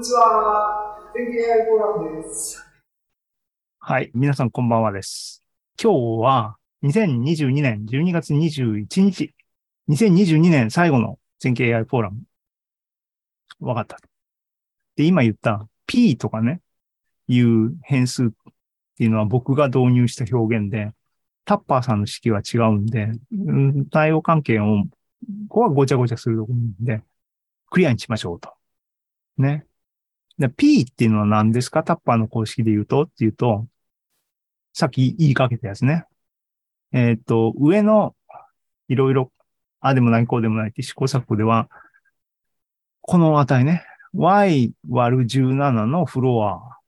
にちは。天気 AI フォーラムです。はい。皆さんこんばんはです。今日は2022年12月21日。2022年最後の全景 AI フォーラム。わかった。で、今言った P とかね、いう変数っていうのは僕が導入した表現で、タッパーさんの式は違うんで、うん対応関係を、ここはごちゃごちゃするところなんで、クリアにしましょうと。ね。で P っていうのは何ですか？タッパーの公式で言うと？っていうと、さっき言いかけたやつね。えっ、と、上のいろいろ、あでもない、こうでもないって試行錯誤では、この値ね、y 割る17のフロア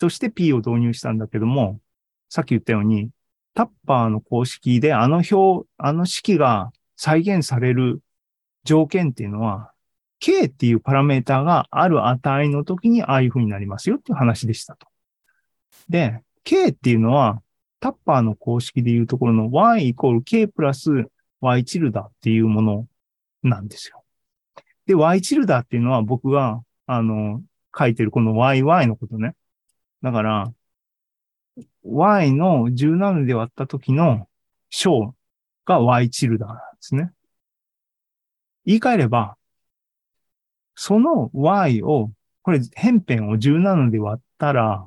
として p を導入したんだけども、さっき言ったように、タッパーの公式であの表、あの式が再現される条件っていうのは、k っていうパラメータがある値の時にああいう風になりますよっていう話でしたと。で、k っていうのは、タッパーの公式でいうところの y イコール k プラス y チルダーっていうものなんですよ。で、y チルダーっていうのは僕が、あの、書いてるこの yy のことね。だから、y の17で割った時の小が y チルダーなんですね。言い換えれば、その y を、これ、辺辺を17で割ったら、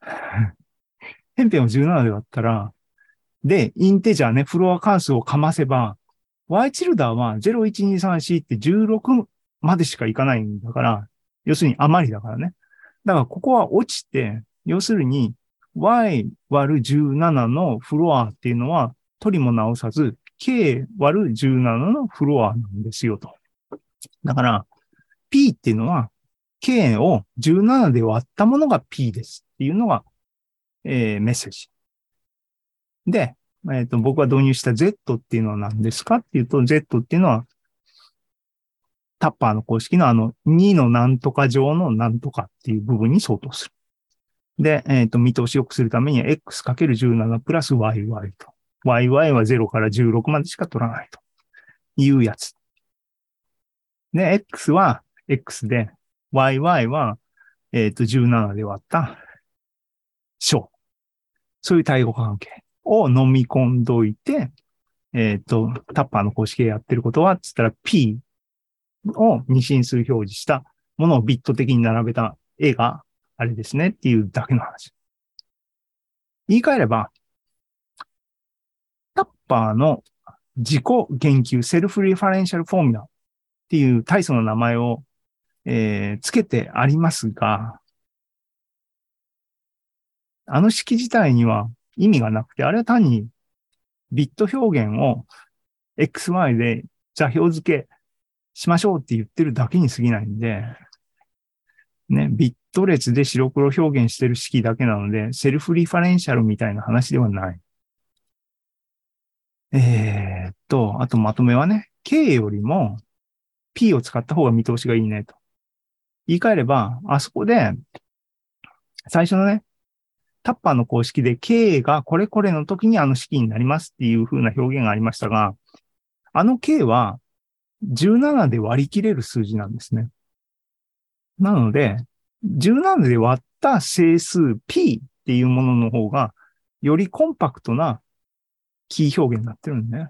辺辺を17で割ったら、で、インテジャーね、フロア関数をかませば、y チルダーは0、1、2、3、4って16までしかいかないんだから、要するに余りだからね。だからここは落ちて、要するに y 割る17のフロアっていうのは取りも直さず k 割る17のフロアなんですよと。だから p っていうのは k を17で割ったものが p ですっていうのが、えーメッセージ。で、えっ、と、僕が導入した Z っていうのは何ですかっていうと、Z っていうのは、タッパーの公式のあの2のなんとか乗のなんとかっていう部分に相当する。で、えっ、と、見通しよくするために x×17 プラス yy と。yy は0から16までしか取らないというやつ。で、x は x で、yy は、えっ、と、17で割った小。そういう対応関係を飲み込んどいて、えっ、と、タッパーの公式でやってることは、つったら P を二進数表示したものをビット的に並べた絵があれですねっていうだけの話。言い換えれば、タッパーの自己言及、セルフリファレンシャルフォーミュラっていう体素の名前を、えーつけてありますが、あの式自体には意味がなくて、あれは単にビット表現を XY で座標付けしましょうって言ってるだけに過ぎないんで、ね、ビット列で白黒表現してる式だけなので、セルフリファレンシャルみたいな話ではない。えーっと、あとまとめはね、K よりも P を使った方が見通しがいいねと。言い換えれば、あそこで、最初のね、タッパーの公式で K がこれこれの時にあの式になりますっていう風な表現がありましたが、あの K は17で割り切れる数字なんですね。なので、17で割った整数 P っていうものの方が、よりコンパクトなキー表現になってるんでね。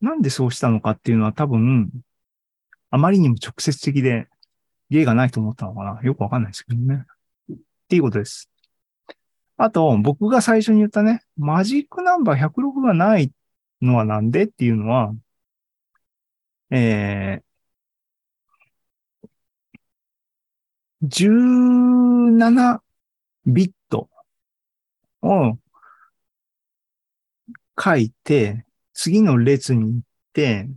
なんでそうしたのかっていうのは多分、あまりにも直接的で、例がないと思ったのかな？よくわかんないですけどね。っていうことです。あと、僕が最初に言ったね、マジックナンバー106がないのはなんでっていうのは、えー、17ビットを書いて、次の列に行って、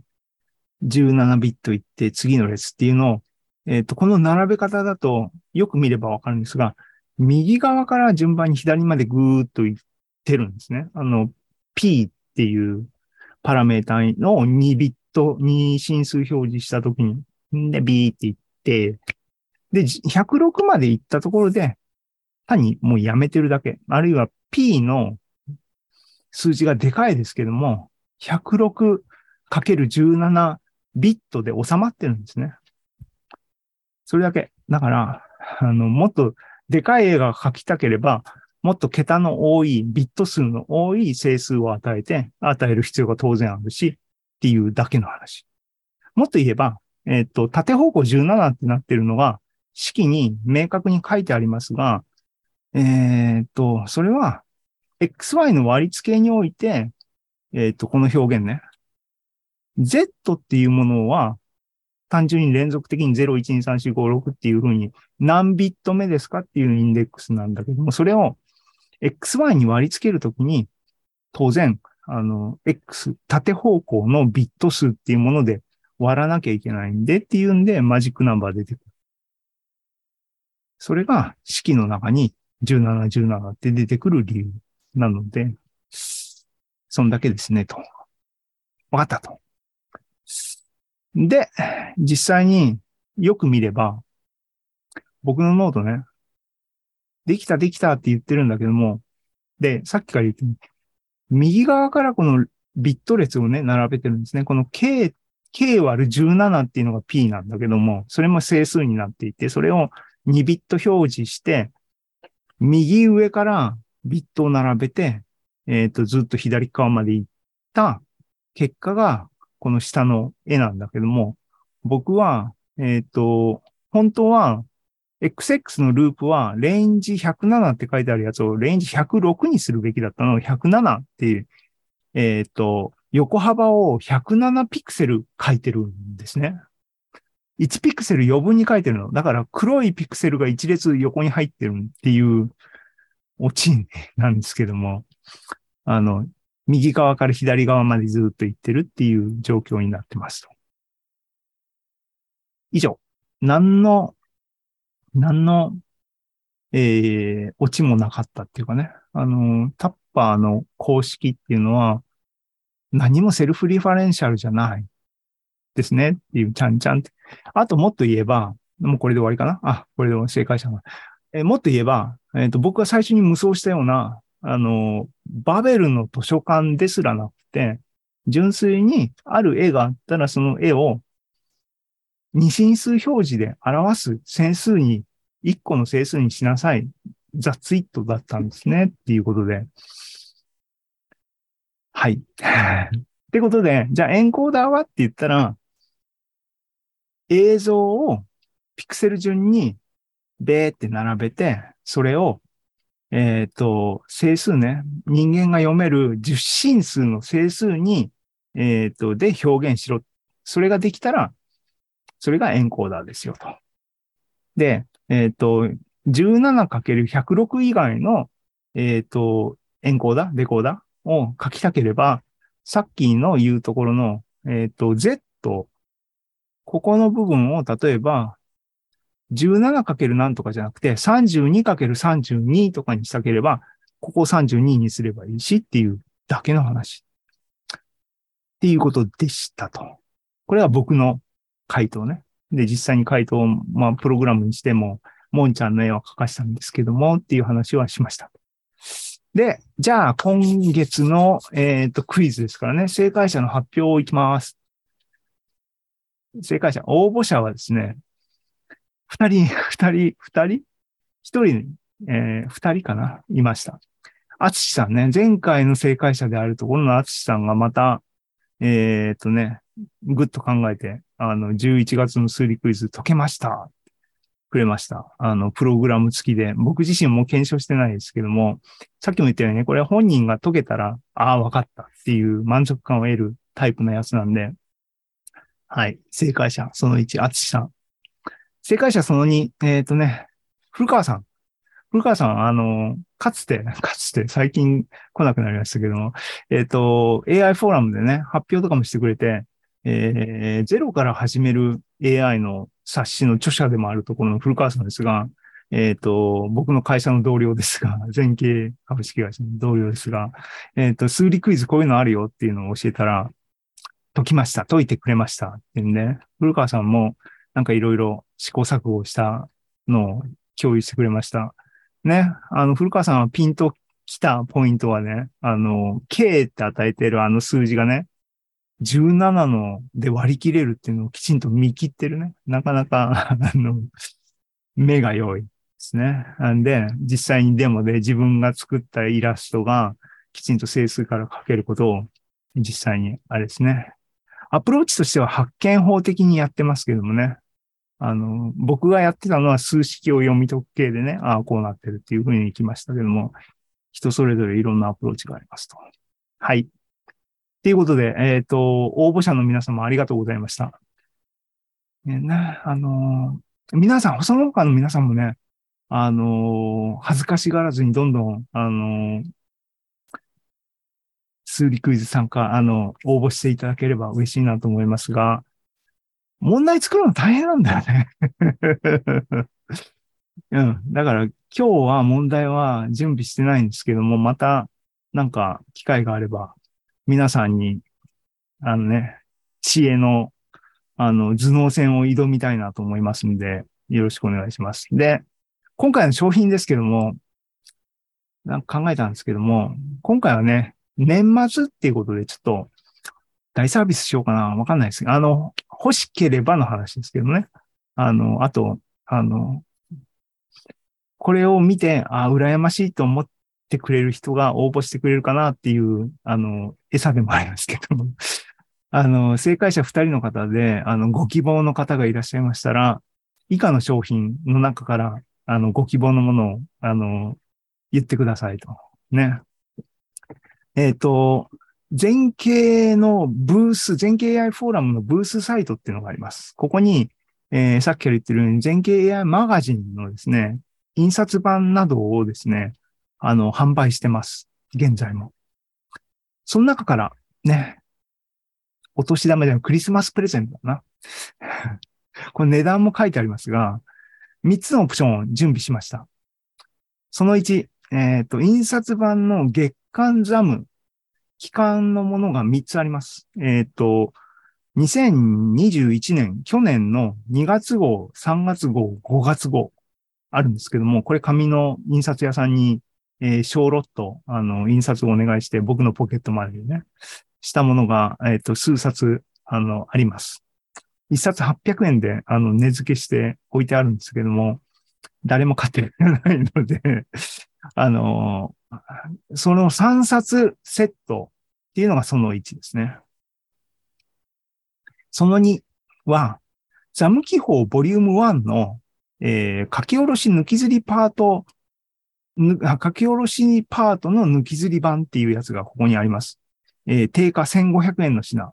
17ビット行って、次の列っていうのを、えっ、と、この並べ方だと、よく見ればわかるんですが、右側から順番に左までぐーっと行ってるんですね。あの、P っていうパラメータの2ビット、2進数表示したときに、んで、B って言って、で、106まで行ったところで、単にもうやめてるだけ。あるいは P の数字がでかいですけども、106×17 ビットで収まってるんですね。それだけ。だから、あの、もっとでかい絵が描きたければ、もっと桁の多い、ビット数の多い整数を与えて、与える必要が当然あるし、っていうだけの話。もっと言えば、えっ、と、縦方向17ってなってるのが、式に明確に書いてありますが、えっ、と、それは、XY の割り付けにおいて、えっ、と、この表現ね。Z っていうものは、単純に連続的に0、1、2、3、4、5、6っていうふうに何ビット目ですかっていうインデックスなんだけども、それを XY に割り付けるときに、当然、あの、X、縦方向のビット数っていうもので割らなきゃいけないんでっていうんで、マジックナンバー出てくる。それが式の中に17、17って出てくる理由なので、そんだけですね、と。わかったと。で、実際によく見れば、僕のノートね、できたできたって言ってるんだけども、で、さっきから言って右側からこのビット列をね、並べてるんですね。この k、k 割る17っていうのが p なんだけども、それも整数になっていて、それを2ビット表示して、右上からビットを並べて、えっ、と、ずっと左側まで行った結果が、この下の絵なんだけども、僕は、えっ、と、本当は、XX のループは、レンジ107って書いてあるやつを、レンジ106にするべきだったのを、107っていう、えっ、と、横幅を107ピクセル書いてるんですね。1ピクセル余分に書いてるの。だから黒いピクセルが一列横に入ってるっていうオチなんですけども、あの、右側から左側までずっと行ってるっていう状況になってますと。以上。何の、何の、えー、オチもなかったっていうかね。あの、タッパーの公式っていうのは、何もセルフリファレンシャルじゃないですねっていう、ちゃんちゃんって。あともっと言えば、もうこれで終わりかな？あ、これで正解者が。えーもっと言えば、えっ、と、僕が最初に無双したような、あの、バベルの図書館ですらなくて、純粋にある絵があったらその絵を二進数表示で表す整数に、一個の整数にしなさい。ザツイットだったんですね。っていうことで。はい。ってことで、じゃあエンコーダーはって言ったら、映像をピクセル順にベーって並べて、それを、えっ、と、整数ね、人間が読める十進数の整数に、えっ、と、で表現しろ。それができたら、それがエンコーダーですよと。で、えっ、と、17×106 以外の、えっ、と、エンコーダー、デコーダーを書きたければ、さっきの言うところの、えっ、と、Z、ここの部分を例えば、17× なんとかじゃなくて、32×32 とかにしたければ、ここを32にすればいいしっていうだけの話。っていうことでしたと。これは僕の回答ね。で、実際に回答を、まあ、プログラムにしても、もんちゃんの絵は描かしたんですけども、っていう話はしました。で、じゃあ、今月の、えっ、と、クイズですからね、正解者の発表をいきます。正解者、応募者はですね、二人、二人、二人？一人、えー、二人かな、いました。あつしさんね、前回の正解者であるところのあつしさんがまた、えっ、とね、ぐっと考えて、あの、11月の数理クイズ解けました。くれました。あの、プログラム付きで。僕自身も検証してないですけども、さっきも言ったようにね、これ本人が解けたら、ああ、わかったっていう満足感を得るタイプのやつなんで、はい。正解者、その1、あつしさん。正解者その2、えっ、とね、古川さん。古川さん、あの、かつて、かつて最近来なくなりましたけども、えっ、と、AI フォーラムでね、発表とかもしてくれて、えーゼロから始める AI の冊子の著者でもあるところの古川さんですが、えっ、と、僕の会社の同僚ですが、全経株式会社の同僚ですが、えっ、と、数理クイズこういうのあるよっていうのを教えたら、解きました。解いてくれました。っていうんで、古川さんもなんかいろいろ試行錯誤したのを共有してくれました。ね。あの、古川さんはピンと来たポイントはね、あの、K って与えてるあの数字がね、17ので割り切れるっていうのをきちんと見切ってるね。なかなか、あの、目が良いですね。なんで、実際にデモで自分が作ったイラストがきちんと整数から書けることを実際に、あれですね。アプローチとしては発見法的にやってますけどもね。あの、僕がやってたのは数式を読み解く系でね、ああ、こうなってるっていうふうに行きましたけども、人それぞれいろんなアプローチがありますと。はい。ということで、えっ、ー、と、応募者の皆様ありがとうございました。ね、ねあのー、皆さん、その他の皆さんもね、あのー、恥ずかしがらずにどんどん、あの数理クイズ参加、あの、応募していただければ嬉しいなと思いますが、問題作るの大変なんだよね うん。だから今日は問題は準備してないんですけども、またなんか機会があれば皆さんに、あのね、知恵の、あの、頭脳戦を挑みたいなと思いますんで、よろしくお願いします。で、今回の商品ですけども、なんか考えたんですけども、今回はね、年末っていうことでちょっと大サービスしようかなわかんないですあの、欲しければの話ですけどね。あの、あと、あの、これを見て、あ、羨ましいと思ってくれる人が応募してくれるかなっていう、あの、餌でもありますけども、あの、正解者2人の方で、あの、ご希望の方がいらっしゃいましたら、以下の商品の中から、あの、ご希望のものを、あの、言ってくださいと。ね。えっ、ー、と、全景のブース、全景 AI フォーラムのブースサイトっていうのがあります。ここに、えー、さっきから言ってるように全景 AI マガジンのですね、印刷版などをですね、あの、販売してます。現在も。その中から、ね、お年玉でのクリスマスプレゼントだな。これ値段も書いてありますが、3つのオプションを準備しました。その1、えっ、ー、と、印刷版の月間ザム、期間のものが3つあります。えっ、ー、と、2021年、去年の2月号、3月号、5月号あるんですけども、これ紙の印刷屋さんにえー、小ロット、あの、印刷をお願いして、僕のポケットまでね、したものが、えっ、ー、と、数冊、あの、あります。一冊800円で、あの、値付けして置いてあるんですけども、誰も買ってないのであの、その3冊セットっていうのがその1ですね。その2は、ザム記法ボリューム1の、えー、書き下ろし抜きずりパート書き下ろしパートの抜きずり版っていうやつがここにあります。えー、定価1500円の品。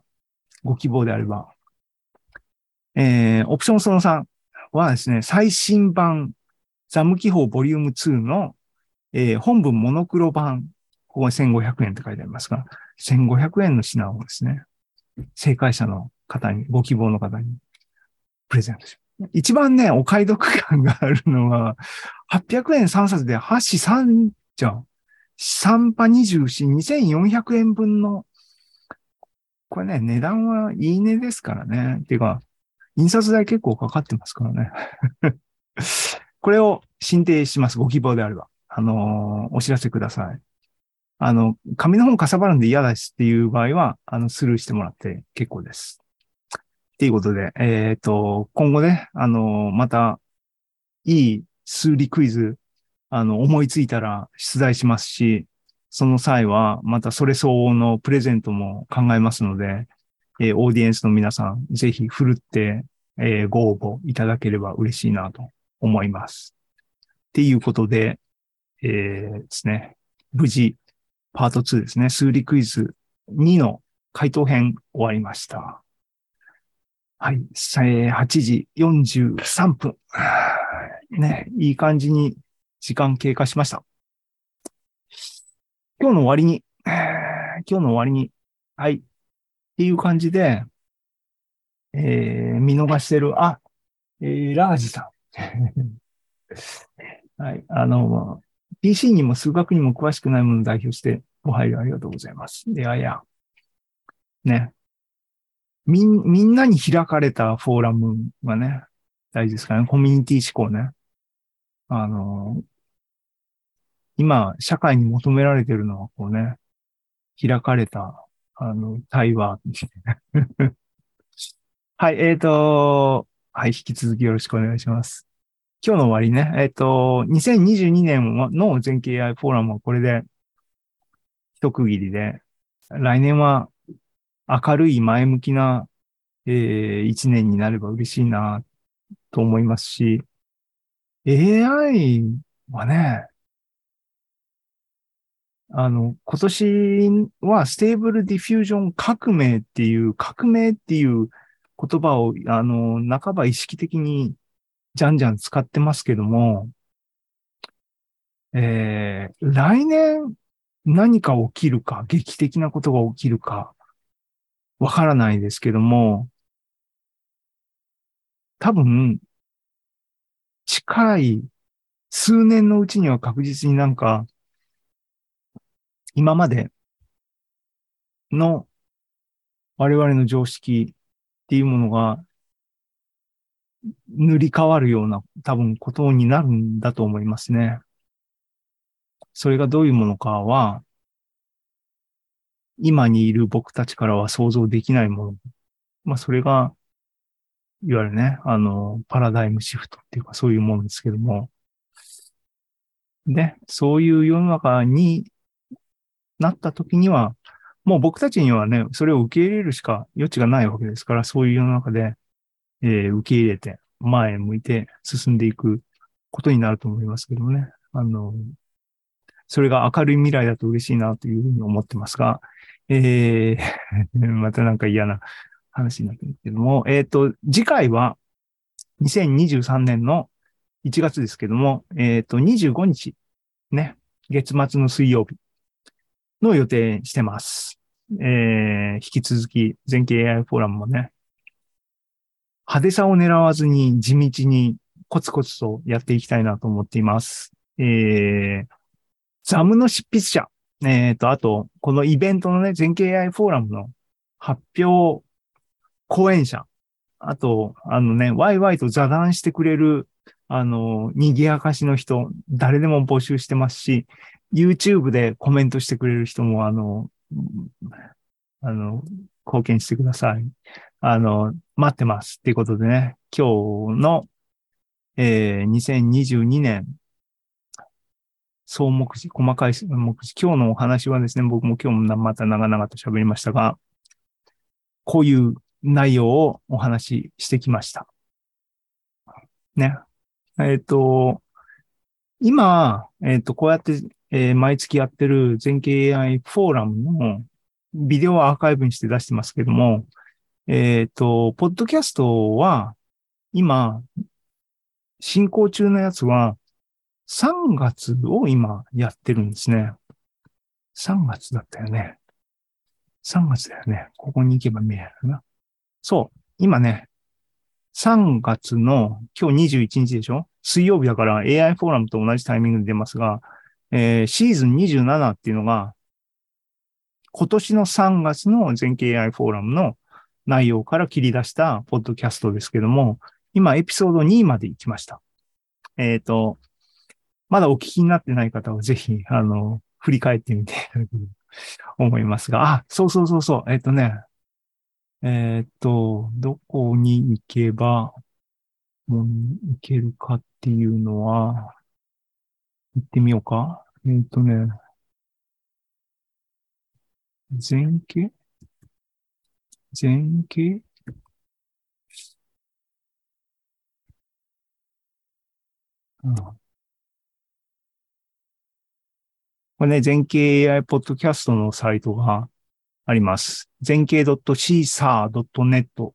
ご希望であれば。えー、オプションその3はですね、最新版、ザム記法ボリューム2の、えー、本文モノクロ版。ここに1500円って書いてありますが、1500円の品をですね、正解者の方に、ご希望の方にプレゼントします。一番ね、お買い得感があるのは、800円3冊で8 3じゃん。3波24、2400円分の、これね、値段はいい値ですからね。っていうか、印刷代結構かかってますからね。これを申請します。ご希望であれば。あのー、お知らせください。あの、紙の本かさばるんで嫌ですっていう場合は、あの、スルーしてもらって結構です。っていうことで、えっ、ー、と、今後ね、あの、また、いい数理クイズ、あの、思いついたら出題しますし、その際は、またそれ相応のプレゼントも考えますので、えー、オーディエンスの皆さん、ぜひ振るって、えー、ご応募いただければ嬉しいなと思います。っていうことで、えー、ですね、無事、パート2ですね、数理クイズ2の回答編終わりました。はい。8時43分。ね、いい感じに時間経過しました。今日の終わりに、今日の終わりに、はい。っていう感じで、えー、見逃してる、あ、えー、ラージさん。はい。あの、PC にも数学にも詳しくないものを代表してご配慮ありがとうございます。で、あや。ね。みん、みんなに開かれたフォーラムがね、大事ですからね。コミュニティ思考ね。あの、今、社会に求められてるのは、こうね、開かれた、あの、対話。はい、えっ、と、はい、引き続きよろしくお願いします。今日の終わりね、えっ、と、2022年の全景 AI フォーラムはこれで一区切りで、来年は明るい前向きな、えー一年になれば嬉しいなと思いますし、AI はね、あの、今年は Stable Diffusion 革命っていう、革命っていう言葉を、あの、半ば意識的にじゃんじゃん使ってますけども、えー、来年何か起きるか、劇的なことが起きるか、わからないですけども、多分、近い数年のうちには確実になんか、今までの我々の常識っていうものが塗り替わるような多分ことになるんだと思いますね。それがどういうものかは、今にいる僕たちからは想像できないもの。まあそれが、いわゆるね、あの、パラダイムシフトっていうかそういうものですけども。で、そういう世の中になった時には、もう僕たちにはね、それを受け入れるしか余地がないわけですから、そういう世の中で、えー受け入れて、前へ向いて進んでいくことになると思いますけどね。あの、それが明るい未来だと嬉しいなというふうに思ってますが、えー またなんか嫌な話になってるけども、えっ、と、次回は2023年の1月ですけども、えっ、と、25日、ね、月末の水曜日の予定してます。えー引き続き、全景 AI フォーラムもね、派手さを狙わずに地道にコツコツとやっていきたいなと思っています。えー、ザムの執筆者、えっ、と、あと、このイベントのね、全景 AI フォーラムの発表講演者、あと、あのね、ワイワイと座談してくれる、あの、賑やかしの人、誰でも募集してますし、YouTube でコメントしてくれる人も、あの、あの、貢献してください。あの、待ってます。っていうことでね、今日の、えー、2022年、総目次、細かい目次、今日のお話はですね、僕も今日もまた長々と喋りましたが、こういう内容をお話ししてきました。ね。えっ、と、今、えっ、と、こうやって、えー毎月やってる全景 AI フォーラムのビデオアーカイブにして出してますけども、えっ、と、ポッドキャストは、今、進行中のやつは、3月を今やってるんですね。3月だったよね。3月だよね。ここに行けば見えるな。そう。今ね、3月の今日21日でしょ？水曜日だから AI フォーラムと同じタイミングで出ますが、えーシーズン27っていうのが、今年の3月の全景 AI フォーラムの内容から切り出したポッドキャストですけども、今エピソード2まで行きました。えっ、と、まだお聞きになってない方はぜひ、あの、振り返ってみて思いますが、あ、そうそうそうそう、えっ、とね、えっ、と、どこに行けば、もう行けるかっていうのは、行ってみようか。えっ、とね、前景前景うんこれね、全景 AI ポッドキャストのサイトがあります。全景 .caesar.net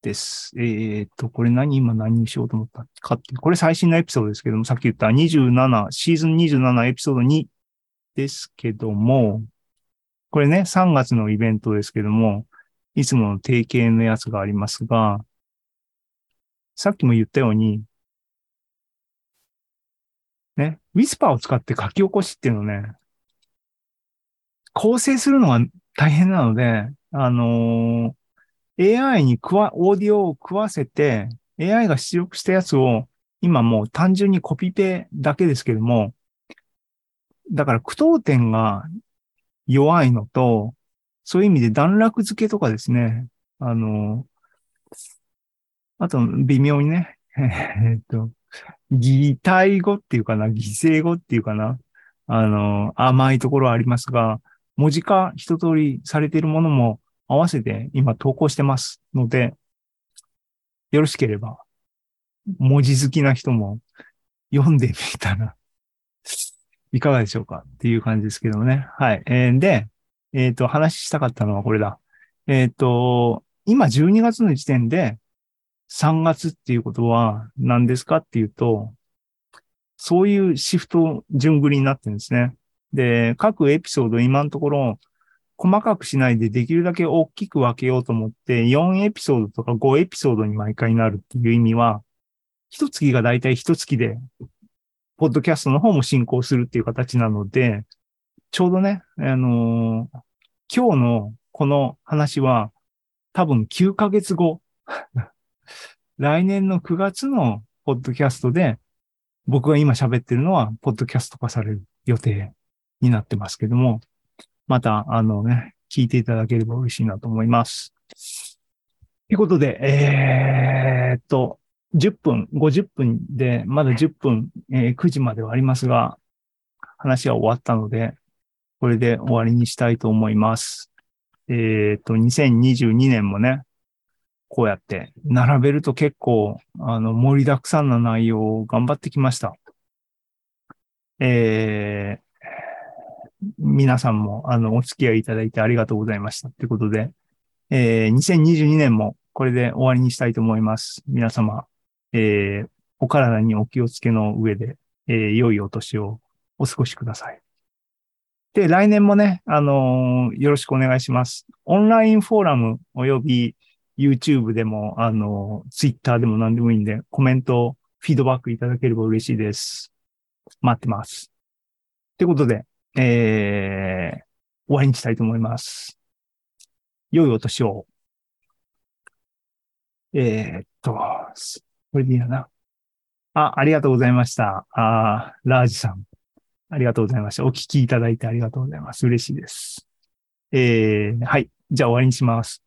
です。えっ、と、これ何、今何にしようと思ったかって、これ最新のエピソードですけども、さっき言った27、シーズン27エピソード2ですけども、これね、3月のイベントですけども、いつもの定型のやつがありますが、さっきも言ったように、ね、ウィスパーを使って書き起こしっていうのね、構成するのが大変なので、あのー AI に食わ、オーディオを食わせて、AI が出力したやつを、今もう単純にコピペだけですけども、だから句読点が弱いのと、そういう意味で段落付けとかですね、あの、あと、微妙にね、えっと、擬態語っていうかな、犠牲語っていうかな、あの、甘いところはありますが、文字化一通りされているものも合わせて今投稿してますので、よろしければ、文字好きな人も読んでみたらいかがでしょうかっていう感じですけどもね。はい。えー、で、えっ、ー、と、話したかったのはこれだ。えっ、ー、と、今12月の時点で3月っていうことは何ですかっていうと、そういうシフト順繰りになってるんですね。で、各エピソード今のところ細かくしないでできるだけ大きく分けようと思って4エピソードとか5エピソードに毎回なるっていう意味は、一月がだいたい一月で、ポッドキャストの方も進行するっていう形なので、ちょうどね、あのー、今日のこの話は多分9ヶ月後 来年の9月のポッドキャストで、僕が今喋ってるのは、ポッドキャスト化される予定になってますけども、また、あのね、聞いていただければ嬉しいなと思います。ということで、えー、っと、10分、50分で、まだ10分、えー、9時まではありますが、話は終わったので、これで終わりにしたいと思います。えー、っと、2022年もね、こうやって並べると結構、あの、盛りだくさんな内容を頑張ってきました。えー、皆さんも、あの、お付き合いいただいてありがとうございました。ということで、えー、2022年もこれで終わりにしたいと思います。皆様、えー、お体にお気をつけの上で、えー、良いお年をお過ごしください。で、来年もね、あのー、よろしくお願いします。オンラインフォーラム及び、YouTube でも、あの、Twitter でも何でもいいんで、コメント、フィードバックいただければ嬉しいです。待ってます。ってことで、えー、終わりにしたいと思います。良いお年を。えー、っと、これでいいやな。あ、ありがとうございました。あラージさん。ありがとうございました。お聞きいただいてありがとうございます。嬉しいです。えー、はい。じゃあ終わりにします。